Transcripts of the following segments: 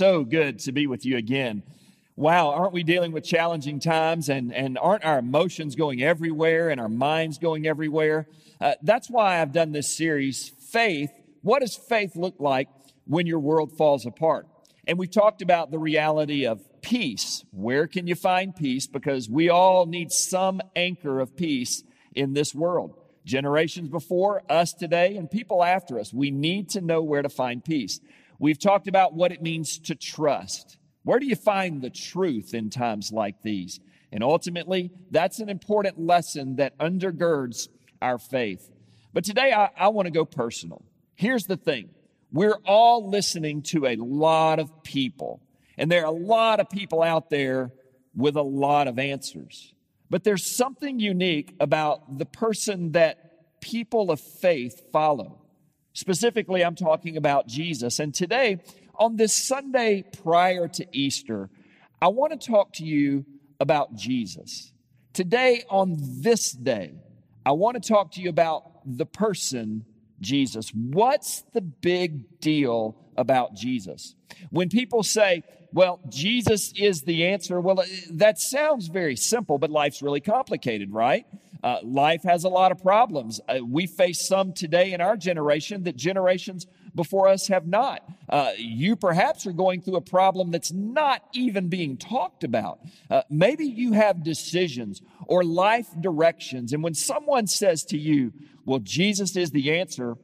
so good to be with you again. Wow, aren't we dealing with challenging times and, and aren't our emotions going everywhere and our minds going everywhere? Uh, that's why I've done this series, Faith. What does faith look like when your world falls apart? And we talked about the reality of peace. Where can you find peace? Because we all need some anchor of peace in this world. Generations before, us today, and people after us, we need to know where to find peace. We've talked about what it means to trust. Where do you find the truth in times like these? And ultimately, that's an important lesson that undergirds our faith. But today, I, I want to go personal. Here's the thing we're all listening to a lot of people, and there are a lot of people out there with a lot of answers. But there's something unique about the person that people of faith follow. Specifically, I'm talking about Jesus. And today, on this Sunday prior to Easter, I want to talk to you about Jesus. Today, on this day, I want to talk to you about the person Jesus. What's the big deal about Jesus? When people say, well, Jesus is the answer, well, that sounds very simple, but life's really complicated, right? Uh, life has a lot of problems. Uh, we face some today in our generation that generations before us have not. Uh, you perhaps are going through a problem that's not even being talked about. Uh, maybe you have decisions or life directions, and when someone says to you, Well, Jesus is the answer,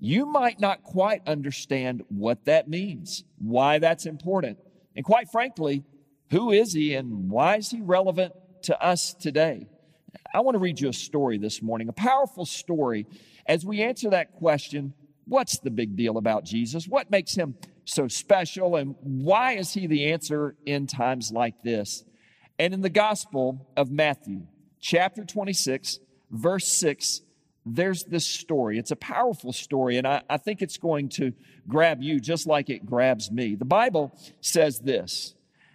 you might not quite understand what that means, why that's important, and quite frankly, who is he and why is he relevant to us today? I want to read you a story this morning, a powerful story. As we answer that question, what's the big deal about Jesus? What makes him so special? And why is he the answer in times like this? And in the Gospel of Matthew, chapter 26, verse 6, there's this story. It's a powerful story, and I, I think it's going to grab you just like it grabs me. The Bible says this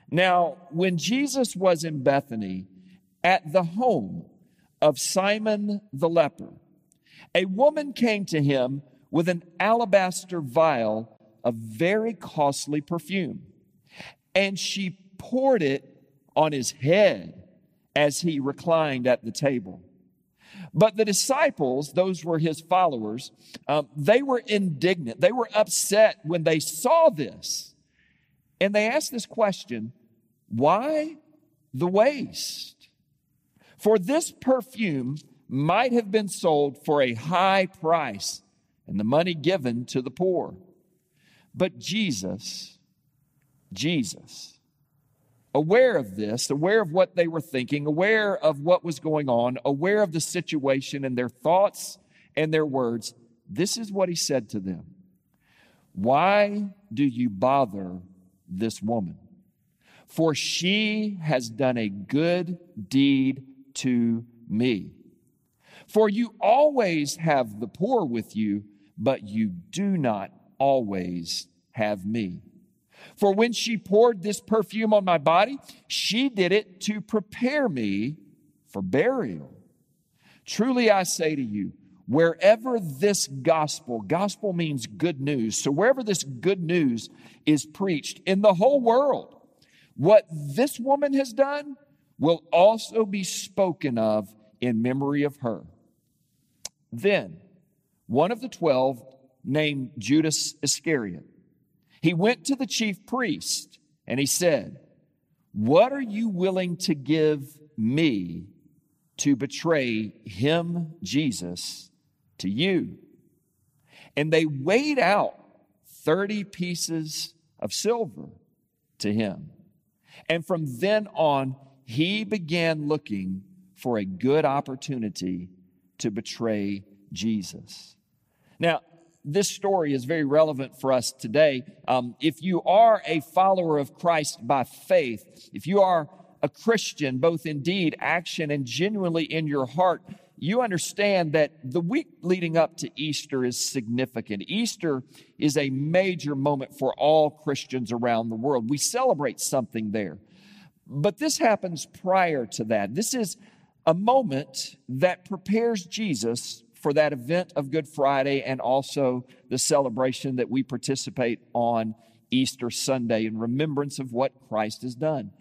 Now, when Jesus was in Bethany at the home of Simon the leper, a woman came to him with an alabaster vial of very costly perfume, and she poured it on his head as he reclined at the table. But the disciples, those were his followers, um, they were indignant. They were upset when they saw this. And they asked this question why the waste? For this perfume might have been sold for a high price and the money given to the poor. But Jesus, Jesus, aware of this, aware of what they were thinking, aware of what was going on, aware of the situation and their thoughts and their words, this is what he said to them Why do you bother this woman? For she has done a good deed to me. For you always have the poor with you, but you do not always have me. For when she poured this perfume on my body, she did it to prepare me for burial. Truly I say to you, wherever this gospel, gospel means good news, so wherever this good news is preached in the whole world, what this woman has done, will also be spoken of in memory of her. Then one of the twelve, named Judas Iscariot, he went to the chief priest and he said, What are you willing to give me to betray him, Jesus, to you? And they weighed out 30 pieces of silver to him. And from then on, he began looking for a good opportunity to betray Jesus. Now, this story is very relevant for us today. Um, if you are a follower of Christ by faith, if you are a Christian, both in deed, action, and genuinely in your heart, you understand that the week leading up to Easter is significant. Easter is a major moment for all Christians around the world. We celebrate something there. But this happens prior to that. This is a moment that prepares Jesus for that event of Good Friday and also the celebration that we participate on Easter Sunday in remembrance of what Christ has done.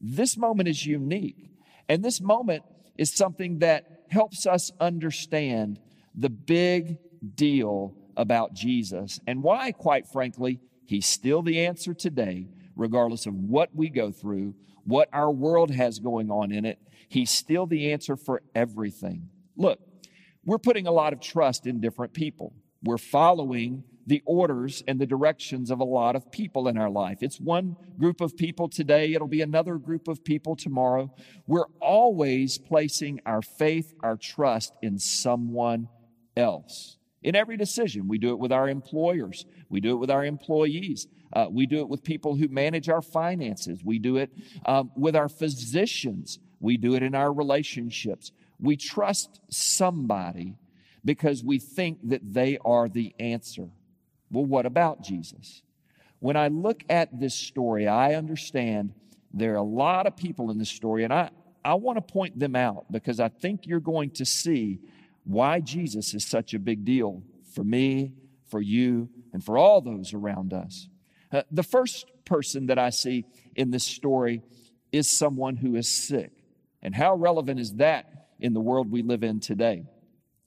This moment is unique. And this moment is something that helps us understand the big deal about Jesus and why, quite frankly, he's still the answer today, regardless of what we go through, what our world has going on in it. He's still the answer for everything. Look, we're putting a lot of trust in different people. We're following the orders and the directions of a lot of people in our life. It's one group of people today, it'll be another group of people tomorrow. We're always placing our faith, our trust in someone else. In every decision, we do it with our employers, we do it with our employees, uh, we do it with people who manage our finances, we do it um, with our physicians, we do it in our relationships. We trust somebody because we think that they are the answer. Well, what about Jesus? When I look at this story, I understand there are a lot of people in this story, and I, I want to point them out because I think you're going to see why Jesus is such a big deal for me, for you, and for all those around us. Uh, the first person that I see in this story is someone who is sick. And how relevant is that in the world we live in today?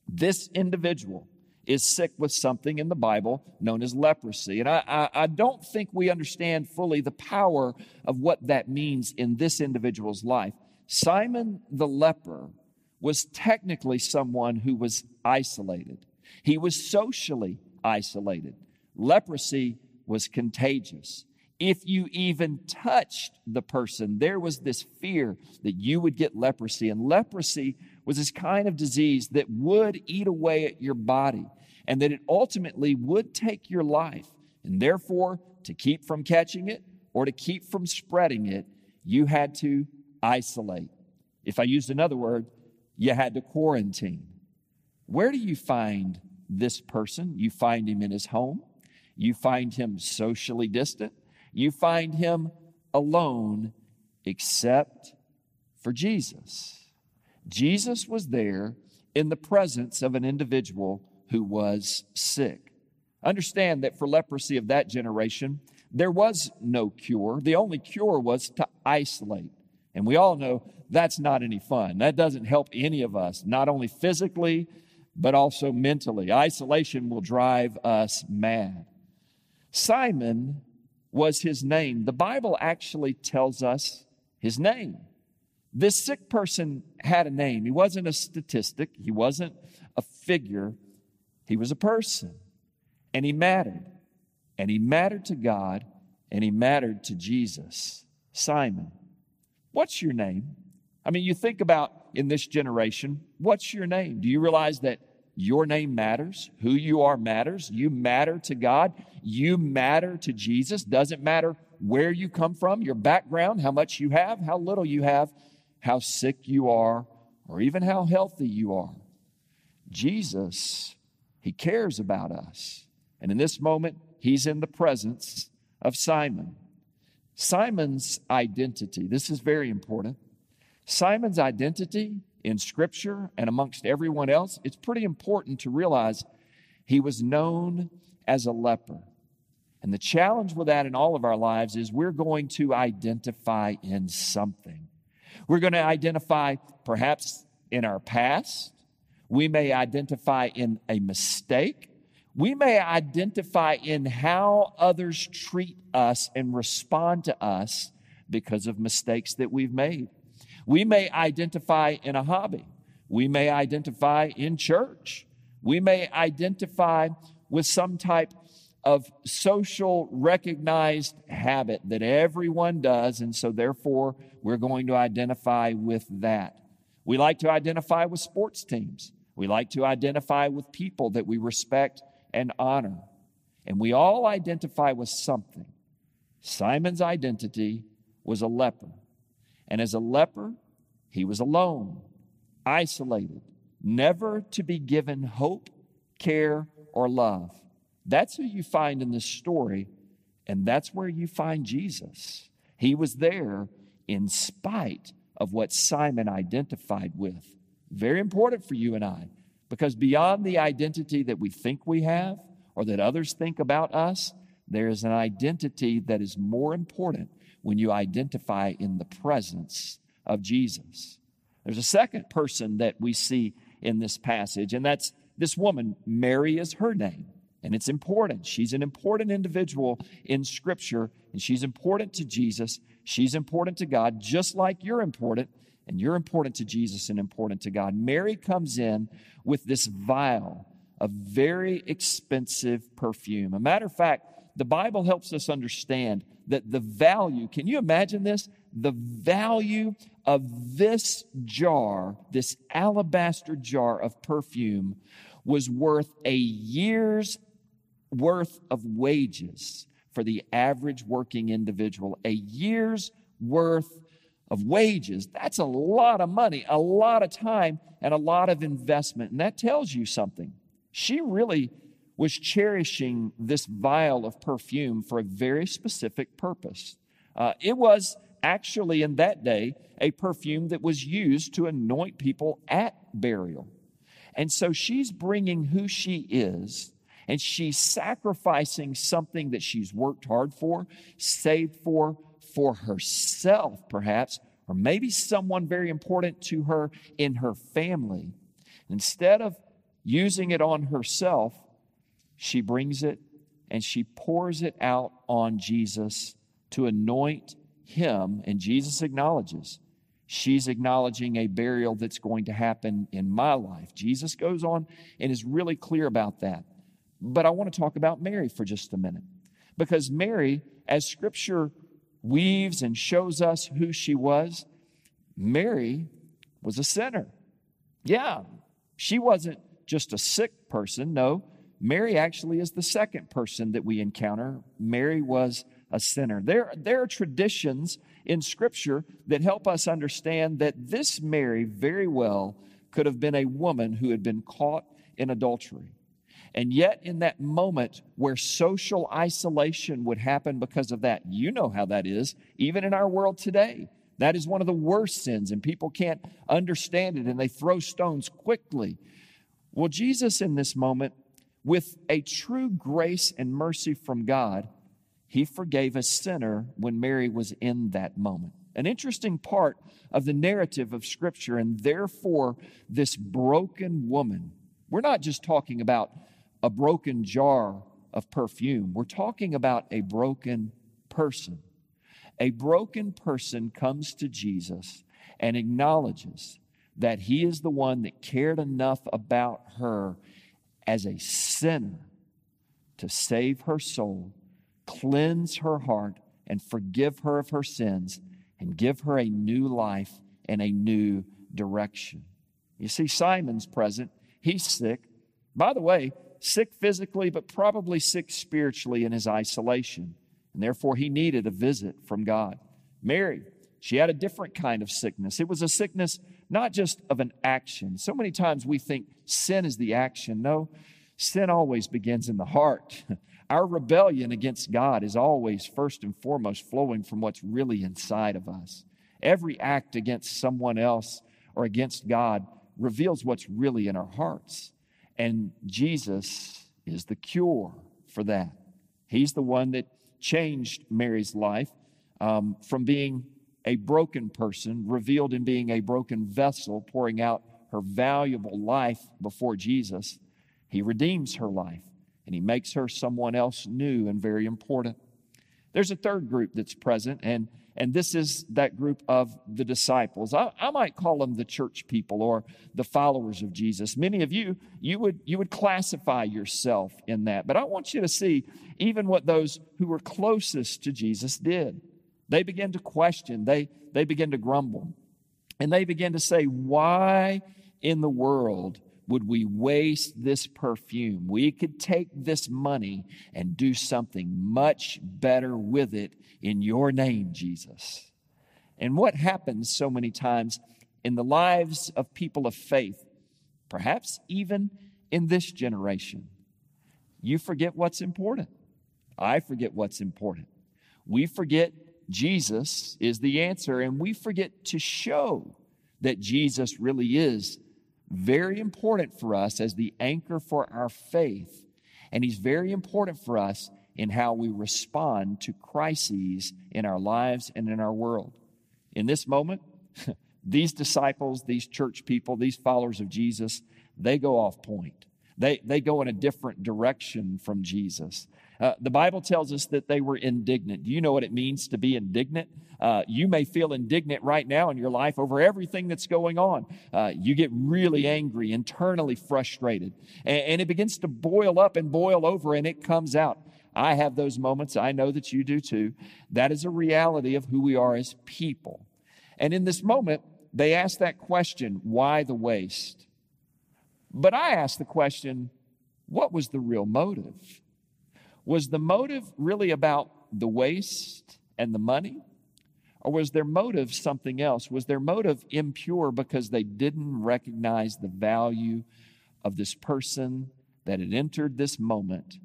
This individual is sick with something in the Bible known as leprosy. And I, I, I, don't think we understand fully the power of what that means in this individual's life. Simon the leper was technically someone who was isolated, he was socially isolated. Leprosy was contagious. If you even touched the person, there was this fear that you would get leprosy. And leprosy was this kind of disease that would eat away at your body and that it ultimately would take your life. And therefore, to keep from catching it or to keep from spreading it, you had to isolate. If I used another word, you had to quarantine. Where do you find this person? You find him in his home, you find him socially distant, you find him alone, except for Jesus. Jesus was there in the presence of an individual who was sick. Understand that for leprosy of that generation, there was no cure. The only cure was to isolate. And we all know that's not any fun. That doesn't help any of us, not only physically, but also mentally. Isolation will drive us mad. Simon was his name. The Bible actually tells us his name. This sick person had a name. He wasn't a statistic, he wasn't a figure, he was a person. And he mattered. And he mattered to God, and he mattered to Jesus. Simon, what's your name? I mean, you think about in this generation, what's your name? Do you realize that your name matters? Who you are matters. You matter to God. You matter to Jesus. Doesn't matter where you come from, your background, how much you have, how little you have how sick you are, or even how healthy you are. Jesus, He cares about us. And in this moment, He's in the presence of Simon. Simon's identity, this is very important. Simon's identity in Scripture and amongst everyone else, it's pretty important to realize he was known as a leper. And the challenge with that in all of our lives is we're going to identify in something. We're going to identify perhaps in our past. We may identify in a mistake. We may identify in how others treat us and respond to us because of mistakes that we've made. We may identify in a hobby. We may identify in church. We may identify with some type of social recognized habit that everyone does, and so therefore we're going to identify with that. We like to identify with sports teams. We like to identify with people that we respect and honor. And we all identify with something. Simon's identity was a leper. And as a leper, he was alone, isolated, never to be given hope, care, or love. That's who you find in this story, and that's where you find Jesus. He was there in spite of what Simon identified with. Very important for you and I, because beyond the identity that we think we have or that others think about us, there is an identity that is more important when you identify in the presence of Jesus. There's a second person that we see in this passage, and that's this woman. Mary is her name, and it's important. She's an important individual in Scripture, and she's important to Jesus. She's important to God, just like you're important, and you're important to Jesus and important to God. Mary comes in with this vial of very expensive perfume. A matter of fact, the Bible helps us understand that the value, can you imagine this? The value of this jar, this alabaster jar of perfume, was worth a year's worth of wages for the average working individual. A year's worth of wages. That's a lot of money, a lot of time, and a lot of investment. And that tells you something. She really was cherishing this vial of perfume for a very specific purpose. Uh, it was actually in that day a perfume that was used to anoint people at burial. And so she's bringing who she is and she's sacrificing something that she's worked hard for, saved for, for herself, perhaps, or maybe someone very important to her in her family. Instead of using it on herself, she brings it and she pours it out on Jesus to anoint him. And Jesus acknowledges she's acknowledging a burial that's going to happen in my life. Jesus goes on and is really clear about that. But I want to talk about Mary for just a minute. Because Mary, as scripture weaves and shows us who she was, Mary was a sinner. Yeah, she wasn't just a sick person. No, Mary actually is the second person that we encounter. Mary was a sinner. There, there are traditions in Scripture that help us understand that this Mary very well could have been a woman who had been caught in adultery. And yet, in that moment where social isolation would happen because of that, you know how that is, even in our world today. That is one of the worst sins, and people can't understand it and they throw stones quickly. Well, Jesus, in this moment, with a true grace and mercy from God, he forgave a sinner when Mary was in that moment. An interesting part of the narrative of Scripture, and therefore, this broken woman. We're not just talking about a broken jar of perfume, we're talking about a broken person. A broken person comes to Jesus and acknowledges that he is the one that cared enough about her as a sinner to save her soul, cleanse her heart, and forgive her of her sins, and give her a new life and a new direction. You see, Simon's present. He's sick. By the way, sick physically, but probably sick spiritually in his isolation. And therefore, he needed a visit from God. Mary, she had a different kind of sickness. It was a sickness not just of an action. So many times we think sin is the action. No, sin always begins in the heart. Our rebellion against God is always first and foremost flowing from what's really inside of us. Every act against someone else or against God reveals what's really in our hearts. And Jesus is the cure for that. He's the one that changed Mary's life um, from being a broken person, revealed in being a broken vessel, pouring out her valuable life before Jesus. He redeems her life and he makes her someone else new and very important. There's a third group that's present, and, and this is that group of the disciples. I, I might call them the church people or the followers of Jesus. Many of you, you would, you would classify yourself in that. But I want you to see even what those who were closest to Jesus did. They begin to question, they, they begin to grumble, and they begin to say, Why in the world would we waste this perfume? We could take this money and do something much better with it in your name, Jesus. And what happens so many times in the lives of people of faith, perhaps even in this generation, you forget what's important. I forget what's important. We forget Jesus is the answer, and we forget to show that Jesus really is very important for us as the anchor for our faith. And He's very important for us in how we respond to crises in our lives and in our world. In this moment, these disciples, these church people, these followers of Jesus, they go off point. They, they go in a different direction from Jesus. Uh, the Bible tells us that they were indignant. Do you know what it means to be indignant? Uh, you may feel indignant right now in your life over everything that's going on. Uh, you get really angry, internally frustrated, and, and it begins to boil up and boil over, and it comes out. I have those moments. I know that you do too. That is a reality of who we are as people. And in this moment, they ask that question why the waste? But I ask the question what was the real motive? Was the motive really about the waste and the money? Or was their motive something else? Was their motive impure because they didn't recognize the value of this person that had entered this moment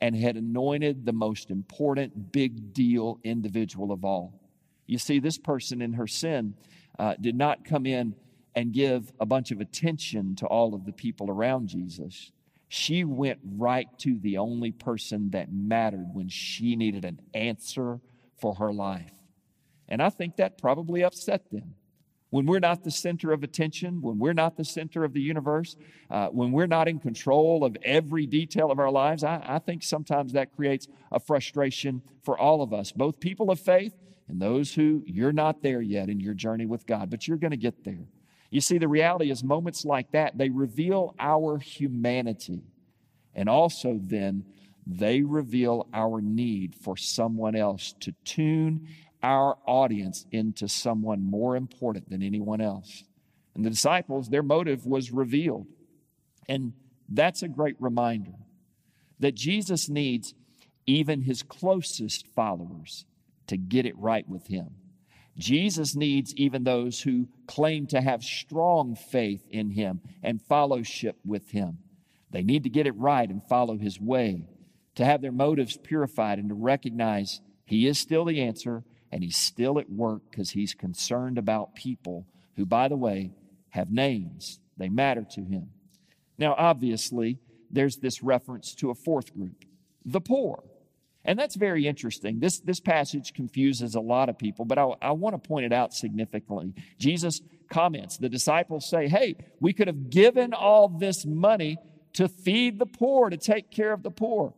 and had anointed the most important, big deal individual of all? You see, this person in her sin uh, did not come in and give a bunch of attention to all of the people around Jesus. She went right to the only person that mattered when she needed an answer for her life. And I think that probably upset them. When we're not the center of attention, when we're not the center of the universe, uh, when we're not in control of every detail of our lives, I, I think sometimes that creates a frustration for all of us, both people of faith and those who you're not there yet in your journey with God, but you're going to get there. You see, the reality is moments like that, they reveal our humanity. And also, then, they reveal our need for someone else to tune our audience into someone more important than anyone else. And the disciples, their motive was revealed. And that's a great reminder that Jesus needs even his closest followers to get it right with him. Jesus needs even those who claim to have strong faith in him and fellowship with him. They need to get it right and follow his way, to have their motives purified and to recognize he is still the answer and he's still at work because he's concerned about people who, by the way, have names. They matter to him. Now, obviously, there's this reference to a fourth group, the poor. And that's very interesting. This, this passage confuses a lot of people, but I, I want to point it out significantly. Jesus comments, the disciples say, Hey, we could have given all this money to feed the poor, to take care of the poor.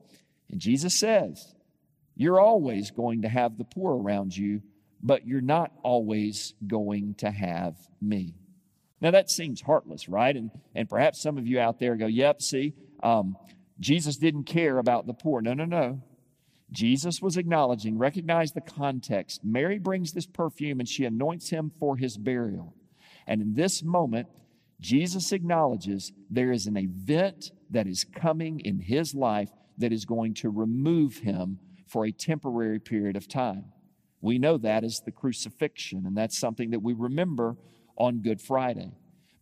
And Jesus says, you're always going to have the poor around you, but you're not always going to have me. Now, that seems heartless, right? And, and perhaps some of you out there go, yep, see, um, Jesus didn't care about the poor. No, no, no. Jesus was acknowledging, recognize the context. Mary brings this perfume and she anoints him for his burial. And in this moment, Jesus acknowledges there is an event that is coming in his life that is going to remove him for a temporary period of time. We know that as the crucifixion, and that's something that we remember on Good Friday.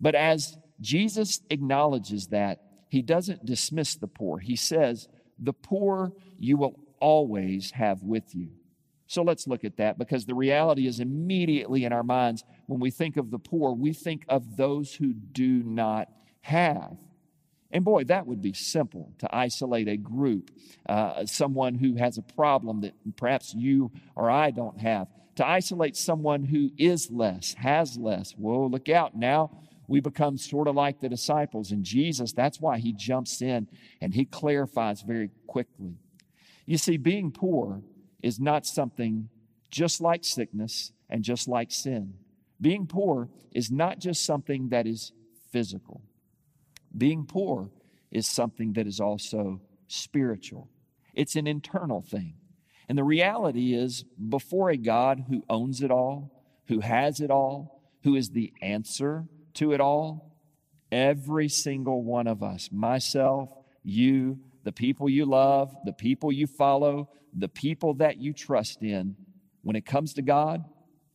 But as Jesus acknowledges that, he doesn't dismiss the poor. He says, The poor you will always have with you. So let's look at that because the reality is immediately in our minds when we think of the poor, we think of those who do not have. And boy, that would be simple to isolate a group, uh, someone who has a problem that perhaps you or I don't have. To isolate someone who is less, has less. Whoa, look out. Now we become sort of like the disciples. And Jesus, that's why he jumps in and he clarifies very quickly. You see, being poor is not something just like sickness and just like sin. Being poor is not just something that is physical. Being poor is something that is also spiritual, it's an internal thing. And the reality is, before a God who owns it all, who has it all, who is the answer to it all, every single one of us, myself, you, the people you love, the people you follow, the people that you trust in, when it comes to God,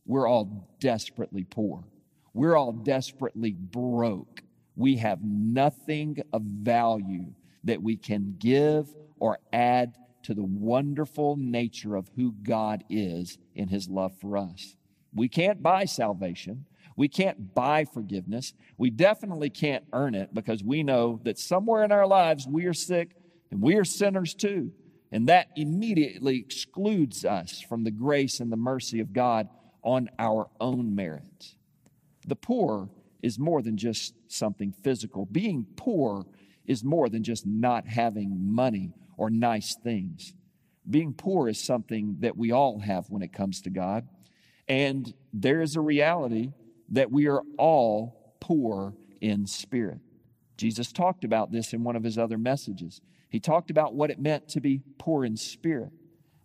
we're all desperately poor. We're all desperately broke we have nothing of value that we can give or add to the wonderful nature of who God is in His love for us. We can't buy salvation. We can't buy forgiveness. We definitely can't earn it because we know that somewhere in our lives we are sick and we are sinners too. And that immediately excludes us from the grace and the mercy of God on our own merit. The poor is more than just something physical. Being poor is more than just not having money or nice things. Being poor is something that we all have when it comes to God. And there is a reality that we are all poor in spirit. Jesus talked about this in one of his other messages. He talked about what it meant to be poor in spirit.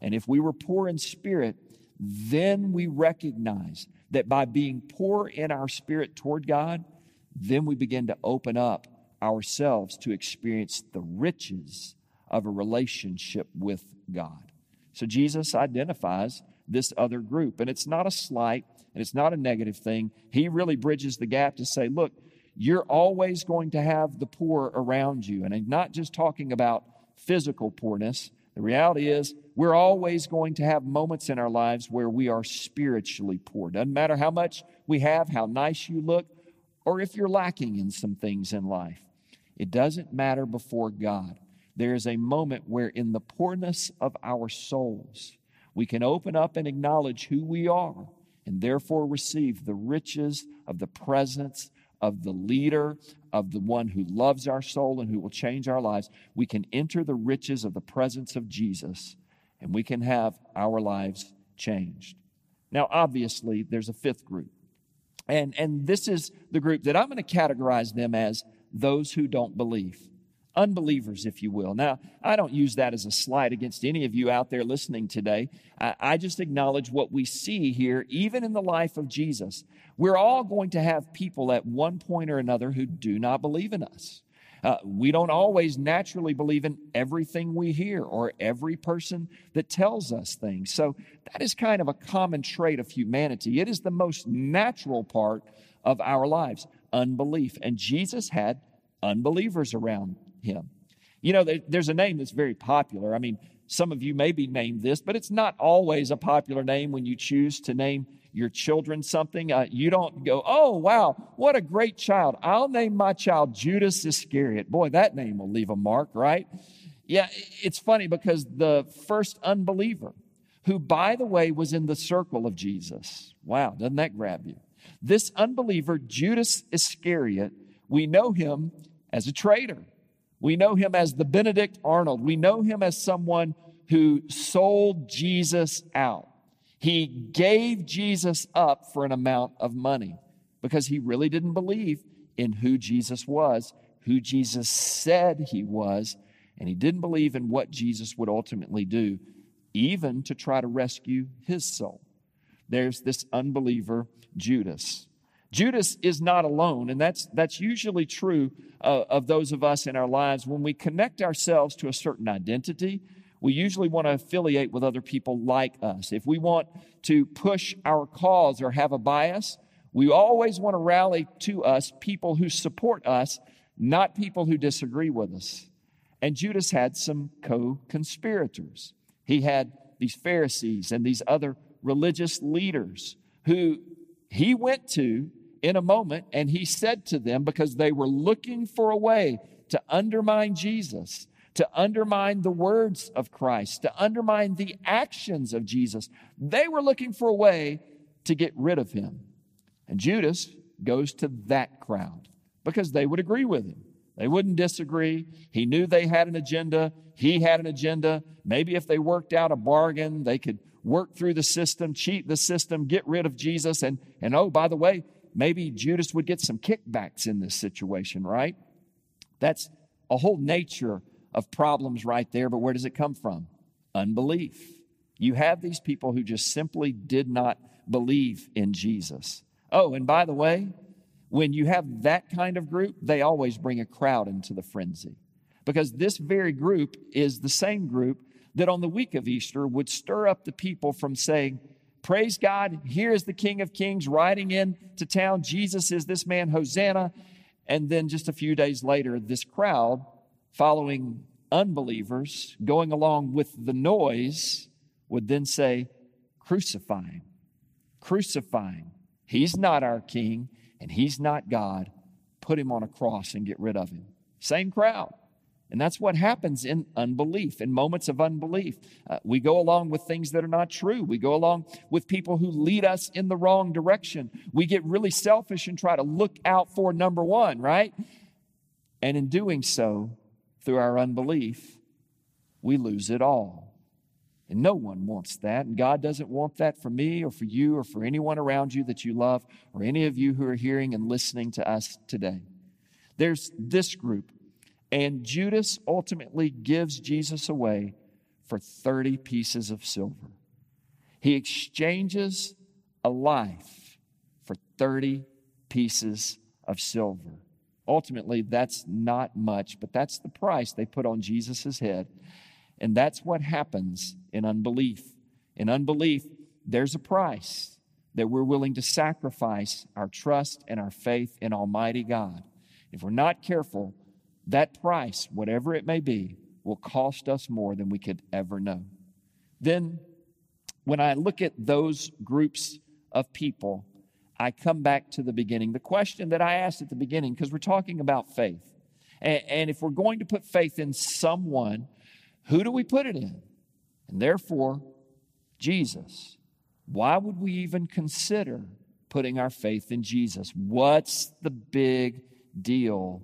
And if we were poor in spirit, then we recognize that by being poor in our spirit toward God, then we begin to open up ourselves to experience the riches of a relationship with God. So Jesus identifies this other group, and it's not a slight and it's not a negative thing. He really bridges the gap to say, look, you're always going to have the poor around you. And I'm not just talking about physical poorness. The reality is, we're always going to have moments in our lives where we are spiritually poor. Doesn't matter how much we have, how nice you look, or if you're lacking in some things in life. It doesn't matter before God. There is a moment where, in the poorness of our souls, we can open up and acknowledge who we are and therefore receive the riches of the presence of the leader, of the one who loves our soul and who will change our lives. We can enter the riches of the presence of Jesus and we can have our lives changed. Now, obviously, there's a fifth group. And, and this is the group that I'm going to categorize them as those who don't believe. Unbelievers, if you will. Now, I don't use that as a slight against any of you out there listening today. I, I just acknowledge what we see here, even in the life of Jesus. We're all going to have people at one point or another who do not believe in us. Uh, we don't always naturally believe in everything we hear or every person that tells us things. So that is kind of a common trait of humanity. It is the most natural part of our lives unbelief. And Jesus had unbelievers around him. You know, there's a name that's very popular. I mean, some of you may be named this, but it's not always a popular name when you choose to name your children something. Uh, you don't go, oh, wow, what a great child. I'll name my child Judas Iscariot. Boy, that name will leave a mark, right? Yeah, it's funny because the first unbeliever, who, by the way, was in the circle of Jesus. Wow, doesn't that grab you? This unbeliever, Judas Iscariot, we know him as a traitor. We know him as the Benedict Arnold. We know him as someone who sold Jesus out. He gave Jesus up for an amount of money because he really didn't believe in who Jesus was, who Jesus said he was, and he didn't believe in what Jesus would ultimately do, even to try to rescue his soul. There's this unbeliever, Judas. Judas is not alone, and that's, that's usually true uh, of those of us in our lives. When we connect ourselves to a certain identity, we usually want to affiliate with other people like us. If we want to push our cause or have a bias, we always want to rally to us people who support us, not people who disagree with us. And Judas had some co conspirators. He had these Pharisees and these other religious leaders who he went to in a moment and he said to them, because they were looking for a way to undermine Jesus, to undermine the words of Christ, to undermine the actions of Jesus, they were looking for a way to get rid of him. And Judas goes to that crowd because they would agree with him. They wouldn't disagree. He knew they had an agenda. He had an agenda. Maybe if they worked out a bargain, they could work through the system, cheat the system, get rid of Jesus. And, and oh, by the way, maybe Judas would get some kickbacks in this situation, right? That's a whole nature of problems right there, but where does it come from? Unbelief. You have these people who just simply did not believe in Jesus. Oh, and by the way, when you have that kind of group, they always bring a crowd into the frenzy. Because this very group is the same group that on the week of Easter would stir up the people from saying, Praise God, here is the King of Kings riding in to town. Jesus is this man, Hosanna. And then just a few days later, this crowd, following unbelievers, going along with the noise, would then say, Crucify him, crucify him. He's not our king and he's not God. Put him on a cross and get rid of him. Same crowd. And that's what happens in unbelief, in moments of unbelief. Uh, we go along with things that are not true. We go along with people who lead us in the wrong direction. We get really selfish and try to look out for number one, right? And in doing so, through our unbelief, we lose it all. And no one wants that. And God doesn't want that for me or for you or for anyone around you that you love or any of you who are hearing and listening to us today. There's this group and Judas ultimately gives Jesus away for 30 pieces of silver. He exchanges a life for 30 pieces of silver. Ultimately, that's not much, but that's the price they put on Jesus' head. And that's what happens in unbelief. In unbelief, there's a price that we're willing to sacrifice our trust and our faith in Almighty God. If we're not careful, that price, whatever it may be, will cost us more than we could ever know. Then, when I look at those groups of people, I come back to the beginning. The question that I asked at the beginning, because we're talking about faith. And, and, if we're going to put faith in someone, who do we put it in? And therefore, Jesus. Why would we even consider putting our faith in Jesus? What's the big deal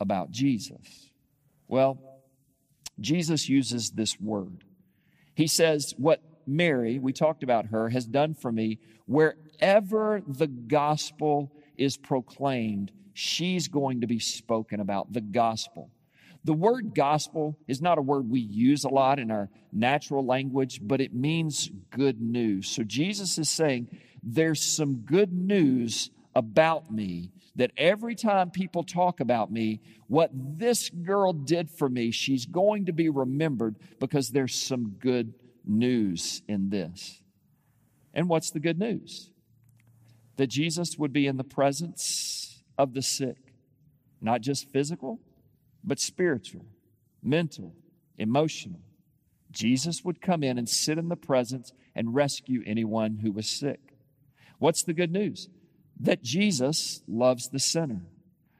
about Jesus? Well, Jesus uses this word. He says, What Mary, we talked about her, has done for me, wherever the gospel is proclaimed, she's going to be spoken about. The gospel. The word gospel is not a word we use a lot in our natural language, but it means good news. So Jesus is saying, There's some good news about me that every time people talk about me, what this girl did for me, she's going to be remembered because there's some good news in this. And what's the good news? That Jesus would be in the presence of the sick, not just physical, but spiritual, mental, emotional. Jesus would come in and sit in the presence and rescue anyone who was sick. What's the good news? That Jesus loves the sinner,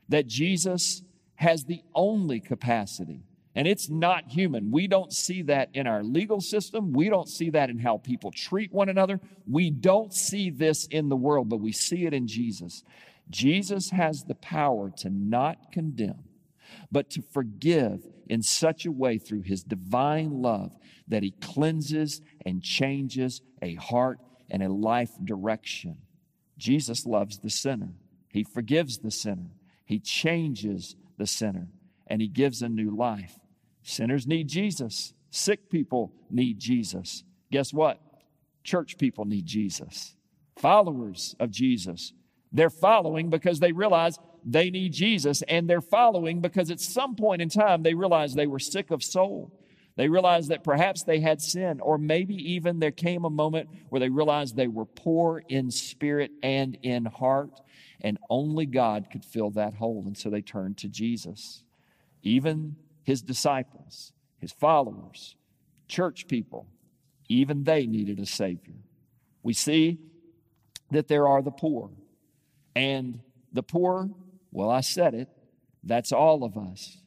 that Jesus has the only capacity. And it's not human. We don't see that in our legal system. We don't see that in how people treat one another. We don't see this in the world, but we see it in Jesus. Jesus has the power to not condemn, but to forgive in such a way through his divine love that he cleanses and changes a heart and a life direction. Jesus loves the sinner. He forgives the sinner. He changes the sinner and he gives a new life. Sinners need Jesus. Sick people need Jesus. Guess what? Church people need Jesus. Followers of Jesus. They're following because they realize they need Jesus, and they're following because at some point in time they realized they were sick of soul. They realized that perhaps they had sin, or maybe even there came a moment where they realized they were poor in spirit and in heart, and only God could fill that hole. And so they turned to Jesus. Even his disciples, his followers, church people, even they needed a Savior. We see that there are the poor. And the poor, well, I said it, that's all of us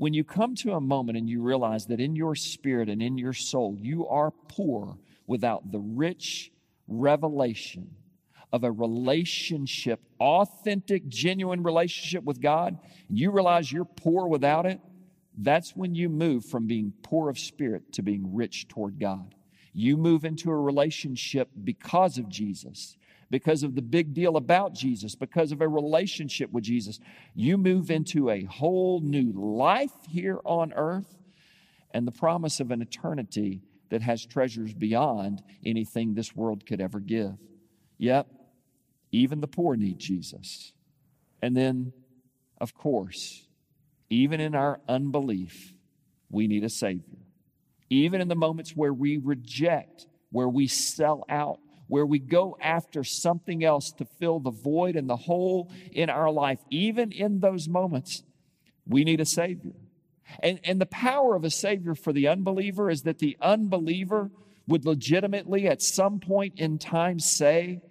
when you come to a moment and you realize that in your spirit and in your soul, you are poor without the rich revelation of a relationship, authentic, genuine relationship with God, and you realize you're poor without it, that's when you move from being poor of spirit to being rich toward God. You move into a relationship because of Jesus because of the big deal about Jesus, because of a relationship with Jesus, you move into a whole new life here on earth and the promise of an eternity that has treasures beyond anything this world could ever give. Yep, even the poor need Jesus. And then, of course, even in our unbelief, we need a Savior. Even in the moments where we reject, where we sell out, where we go after something else to fill the void and the hole in our life, even in those moments, we need a Savior. And, and the power of a Savior for the unbeliever is that the unbeliever would legitimately, at some point in time, say,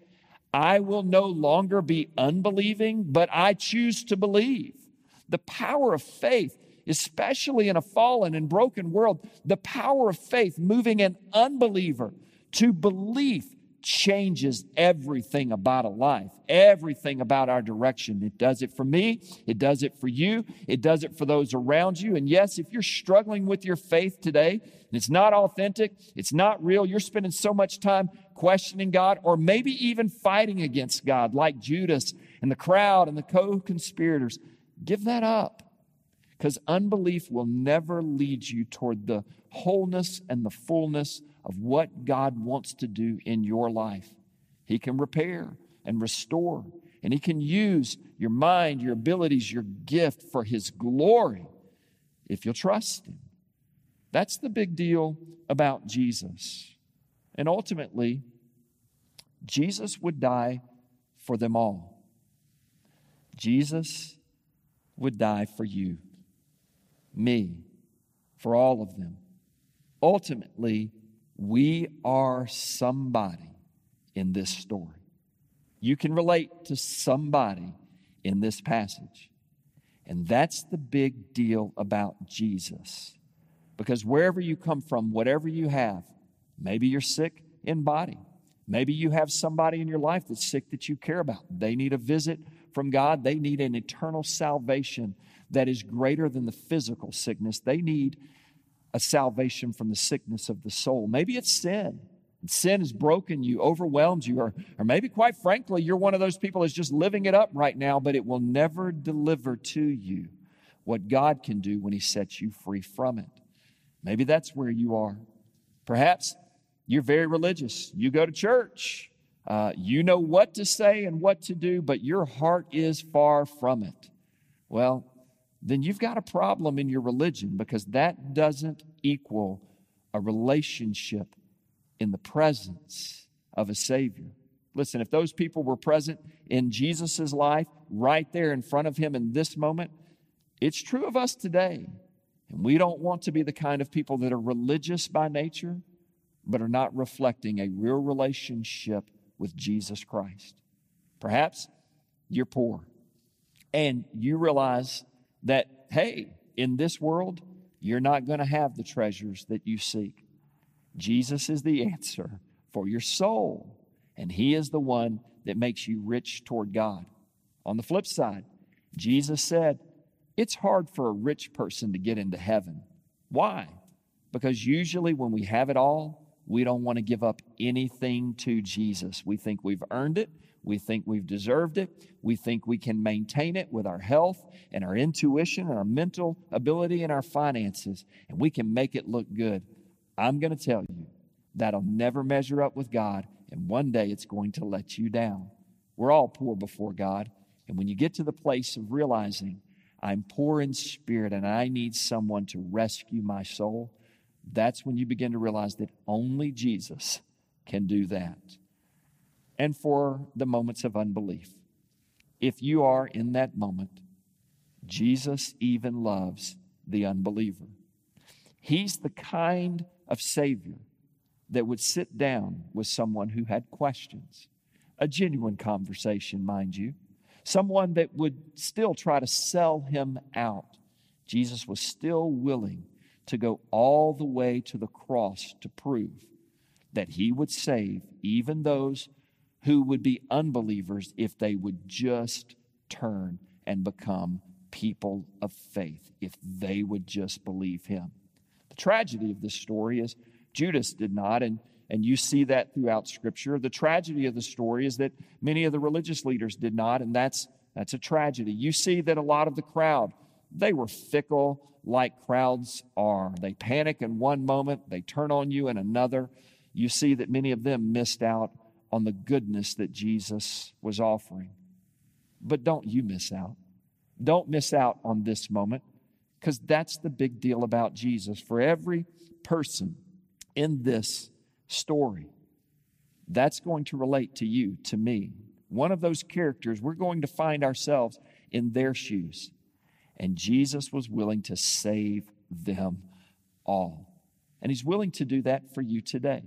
I will no longer be unbelieving, but I choose to believe. The power of faith especially in a fallen and broken world, the power of faith moving an unbeliever to belief changes everything about a life, everything about our direction. It does it for me, it does it for you, it does it for those around you. And yes, if you're struggling with your faith today, and it's not authentic, it's not real, you're spending so much time questioning God, or maybe even fighting against God, like Judas and the crowd and the co conspirators, give that up. Because unbelief will never lead you toward the wholeness and the fullness of what God wants to do in your life. He can repair and restore, and He can use your mind, your abilities, your gift for His glory if you'll trust Him. That's the big deal about Jesus. And ultimately, Jesus would die for them all. Jesus would die for you me, for all of them. Ultimately, we are somebody in this story. You can relate to somebody in this passage. And that's the big deal about Jesus. Because wherever you come from, whatever you have, maybe you're sick in body. Maybe you have somebody in your life that's sick that you care about. They need a visit from God, they need an eternal salvation that is greater than the physical sickness. They need a salvation from the sickness of the soul. Maybe it's sin. Sin has broken you, overwhelmed you, or, or maybe, quite frankly, you're one of those people that's just living it up right now, but it will never deliver to you what God can do when He sets you free from it. Maybe that's where you are. Perhaps you're very religious. You go to church. Uh, you know what to say and what to do, but your heart is far from it. Well, then you've got a problem in your religion because that doesn't equal a relationship in the presence of a Savior. Listen, if those people were present in Jesus' life, right there in front of him in this moment, it's true of us today. And we don't want to be the kind of people that are religious by nature, but are not reflecting a real relationship with Jesus Christ. Perhaps you're poor and you realize that, hey, in this world, you're not going to have the treasures that you seek. Jesus is the answer for your soul, and He is the one that makes you rich toward God. On the flip side, Jesus said, It's hard for a rich person to get into heaven. Why? Because usually when we have it all, we don't want to give up anything to Jesus. We think we've earned it. We think we've deserved it. We think we can maintain it with our health and our intuition and our mental ability and our finances, and we can make it look good. I'm going to tell you that'll never measure up with God, and one day it's going to let you down. We're all poor before God, and when you get to the place of realizing I'm poor in spirit and I need someone to rescue my soul, that's when you begin to realize that only Jesus can do that and for the moments of unbelief. If you are in that moment, Jesus even loves the unbeliever. He's the kind of Savior that would sit down with someone who had questions, a genuine conversation, mind you, someone that would still try to sell him out. Jesus was still willing to go all the way to the cross to prove that he would save even those who would be unbelievers if they would just turn and become people of faith, if they would just believe him. The tragedy of this story is Judas did not, and, and you see that throughout Scripture. The tragedy of the story is that many of the religious leaders did not, and that's, that's a tragedy. You see that a lot of the crowd, they were fickle like crowds are. They panic in one moment, they turn on you in another. You see that many of them missed out on the goodness that Jesus was offering. But don't you miss out. Don't miss out on this moment because that's the big deal about Jesus. For every person in this story, that's going to relate to you, to me. One of those characters, we're going to find ourselves in their shoes. And Jesus was willing to save them all. And He's willing to do that for you today.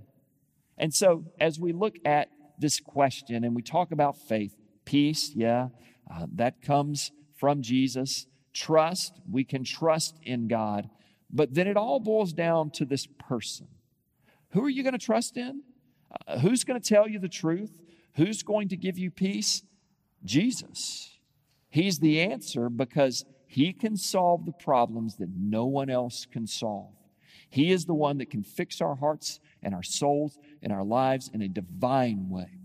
And so, as we look at this question and we talk about faith, peace, yeah, uh, that comes from Jesus. trust, we can trust in God, but then it all boils down to this person. Who are you going to trust in? Uh, who's going to tell you the truth? Who's going to give you peace? Jesus. He's the answer because he can solve the problems that no one else can solve. He is the one that can fix our hearts and our souls and our lives in a divine way.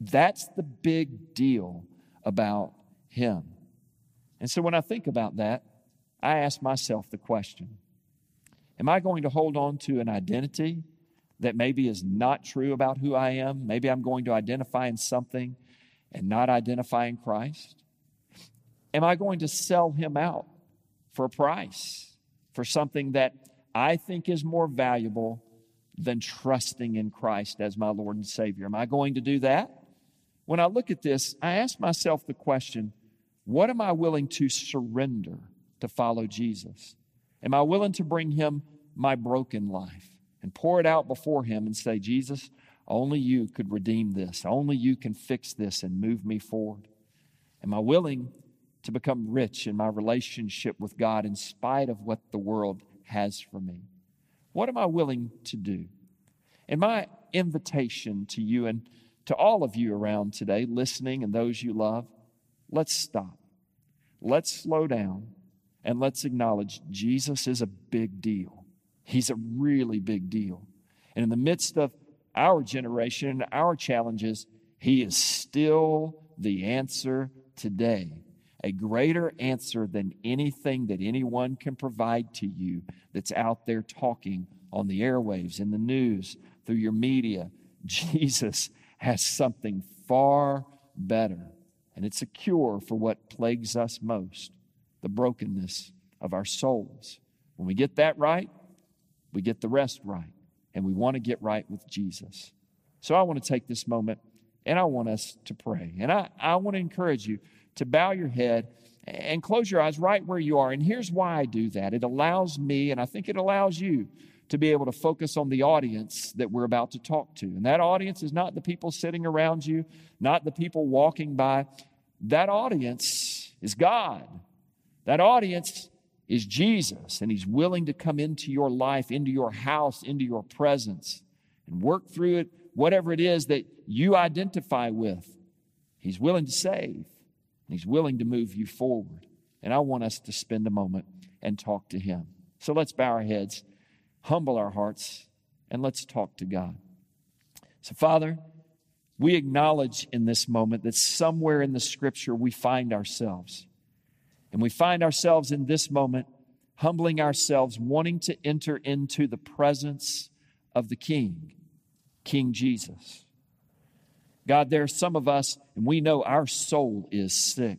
That's the big deal about him. And so when I think about that, I ask myself the question Am I going to hold on to an identity that maybe is not true about who I am? Maybe I'm going to identify in something and not identify in Christ? Am I going to sell him out for a price, for something that I think is more valuable than trusting in Christ as my Lord and Savior? Am I going to do that? When I look at this, I ask myself the question what am I willing to surrender to follow Jesus? Am I willing to bring him my broken life and pour it out before him and say, Jesus, only you could redeem this. Only you can fix this and move me forward. Am I willing to become rich in my relationship with God in spite of what the world has for me? What am I willing to do? And my invitation to you and to all of you around today, listening and those you love, let's stop. Let's slow down and let's acknowledge Jesus is a big deal. He's a really big deal. And in the midst of our generation and our challenges, He is still the answer today. A greater answer than anything that anyone can provide to you that's out there talking on the airwaves, in the news, through your media. Jesus has something far better. And it's a cure for what plagues us most the brokenness of our souls. When we get that right, we get the rest right. And we want to get right with Jesus. So I want to take this moment and I want us to pray. And I, I want to encourage you to bow your head and close your eyes right where you are. And here's why I do that it allows me, and I think it allows you, to be able to focus on the audience that we're about to talk to. And that audience is not the people sitting around you, not the people walking by. That audience is God. That audience is Jesus, and He's willing to come into your life, into your house, into your presence, and work through it, whatever it is that you identify with. He's willing to save, He's willing to move you forward. And I want us to spend a moment and talk to Him. So let's bow our heads humble our hearts, and let's talk to God. So, Father, we acknowledge in this moment that somewhere in the scripture we find ourselves. And we find ourselves in this moment humbling ourselves, wanting to enter into the presence of the King, King Jesus. God, there are some of us, and we know our soul is sick.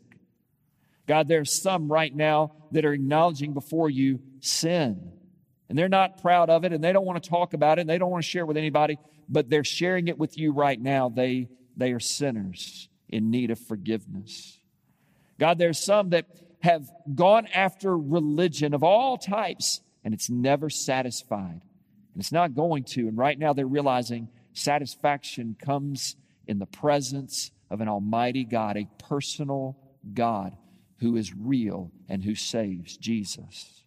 God, there's some right now that are acknowledging before you sin and they're not proud of it and they don't want to talk about it and they don't want to share with anybody, but they're sharing it with you right now. They, they are sinners in need of forgiveness. God, there's some that have gone after religion of all types and it's never satisfied. And it's not going to. And right now they're realizing satisfaction comes in the presence of an almighty God, a personal God who is real and who saves Jesus.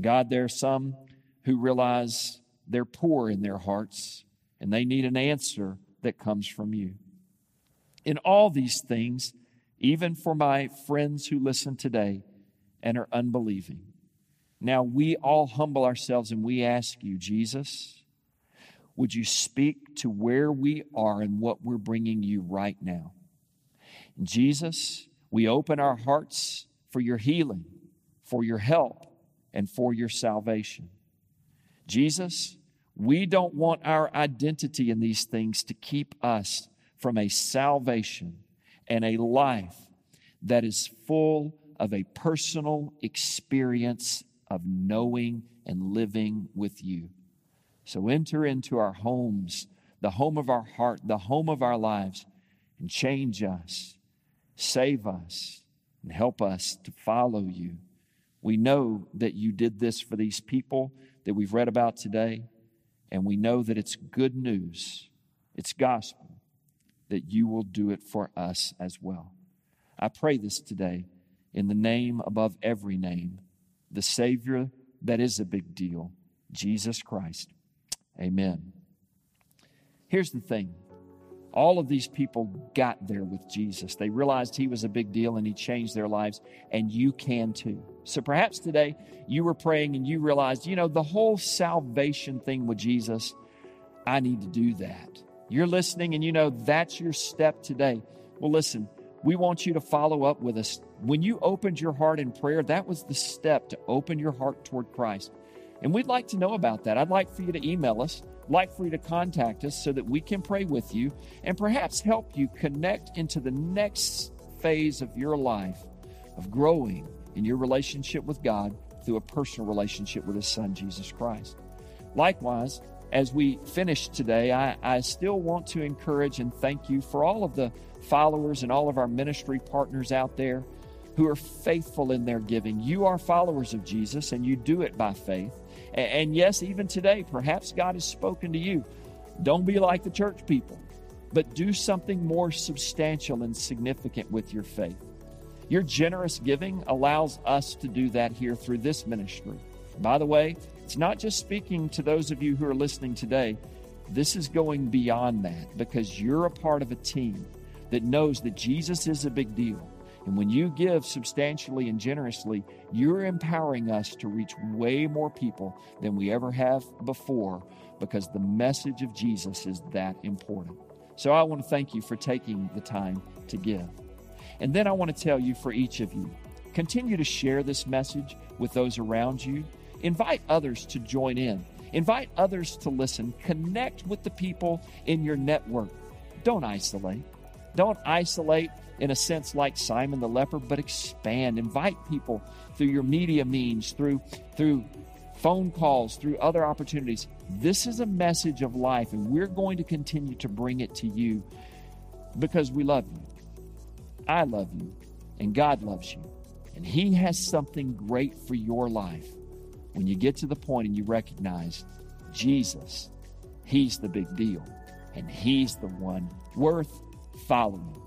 God, there are some who realize they're poor in their hearts and they need an answer that comes from you. In all these things, even for my friends who listen today and are unbelieving, now we all humble ourselves and we ask you, Jesus, would you speak to where we are and what we're bringing you right now? Jesus, we open our hearts for your healing, for your help, and for your salvation. Jesus, we don't want our identity in these things to keep us from a salvation and a life that is full of a personal experience of knowing and living with you. So enter into our homes, the home of our heart, the home of our lives, and change us, save us, and help us to follow you we know that you did this for these people that we've read about today, and we know that it's good news, it's gospel, that you will do it for us as well. I pray this today in the name above every name, the Savior that is a big deal, Jesus Christ. Amen. Here's the thing all of these people got there with Jesus. They realized he was a big deal and he changed their lives, and you can too. So perhaps today you were praying and you realized, you know, the whole salvation thing with Jesus, I need to do that. You're listening and you know that's your step today. Well, listen, we want you to follow up with us. When you opened your heart in prayer, that was the step to open your heart toward Christ. And we'd like to know about that. I'd like for you to email us like for you to contact us so that we can pray with you and perhaps help you connect into the next phase of your life of growing in your relationship with God through a personal relationship with His Son, Jesus Christ. Likewise, as we finish today, I, I still want to encourage and thank you for all of the followers and all of our ministry partners out there who are faithful in their giving. You are followers of Jesus and you do it by faith. And yes, even today, perhaps God has spoken to you. Don't be like the church people, but do something more substantial and significant with your faith. Your generous giving allows us to do that here through this ministry. By the way, it's not just speaking to those of you who are listening today. This is going beyond that because you're a part of a team that knows that Jesus is a big deal and when you give substantially and generously, you're empowering us to reach way more people than we ever have before because the message of Jesus is that important. So I want to thank you for taking the time to give. And then I want to tell you for each of you continue to share this message with those around you. Invite others to join in. Invite others to listen. Connect with the people in your network. Don't isolate. Don't isolate in a sense like Simon the leper, but expand. Invite people through your media means, through through phone calls, through other opportunities. This is a message of life, and we're going to continue to bring it to you because we love you. I love you, and God loves you. And He has something great for your life when you get to the point and you recognize Jesus, He's the big deal, and He's the one worth following.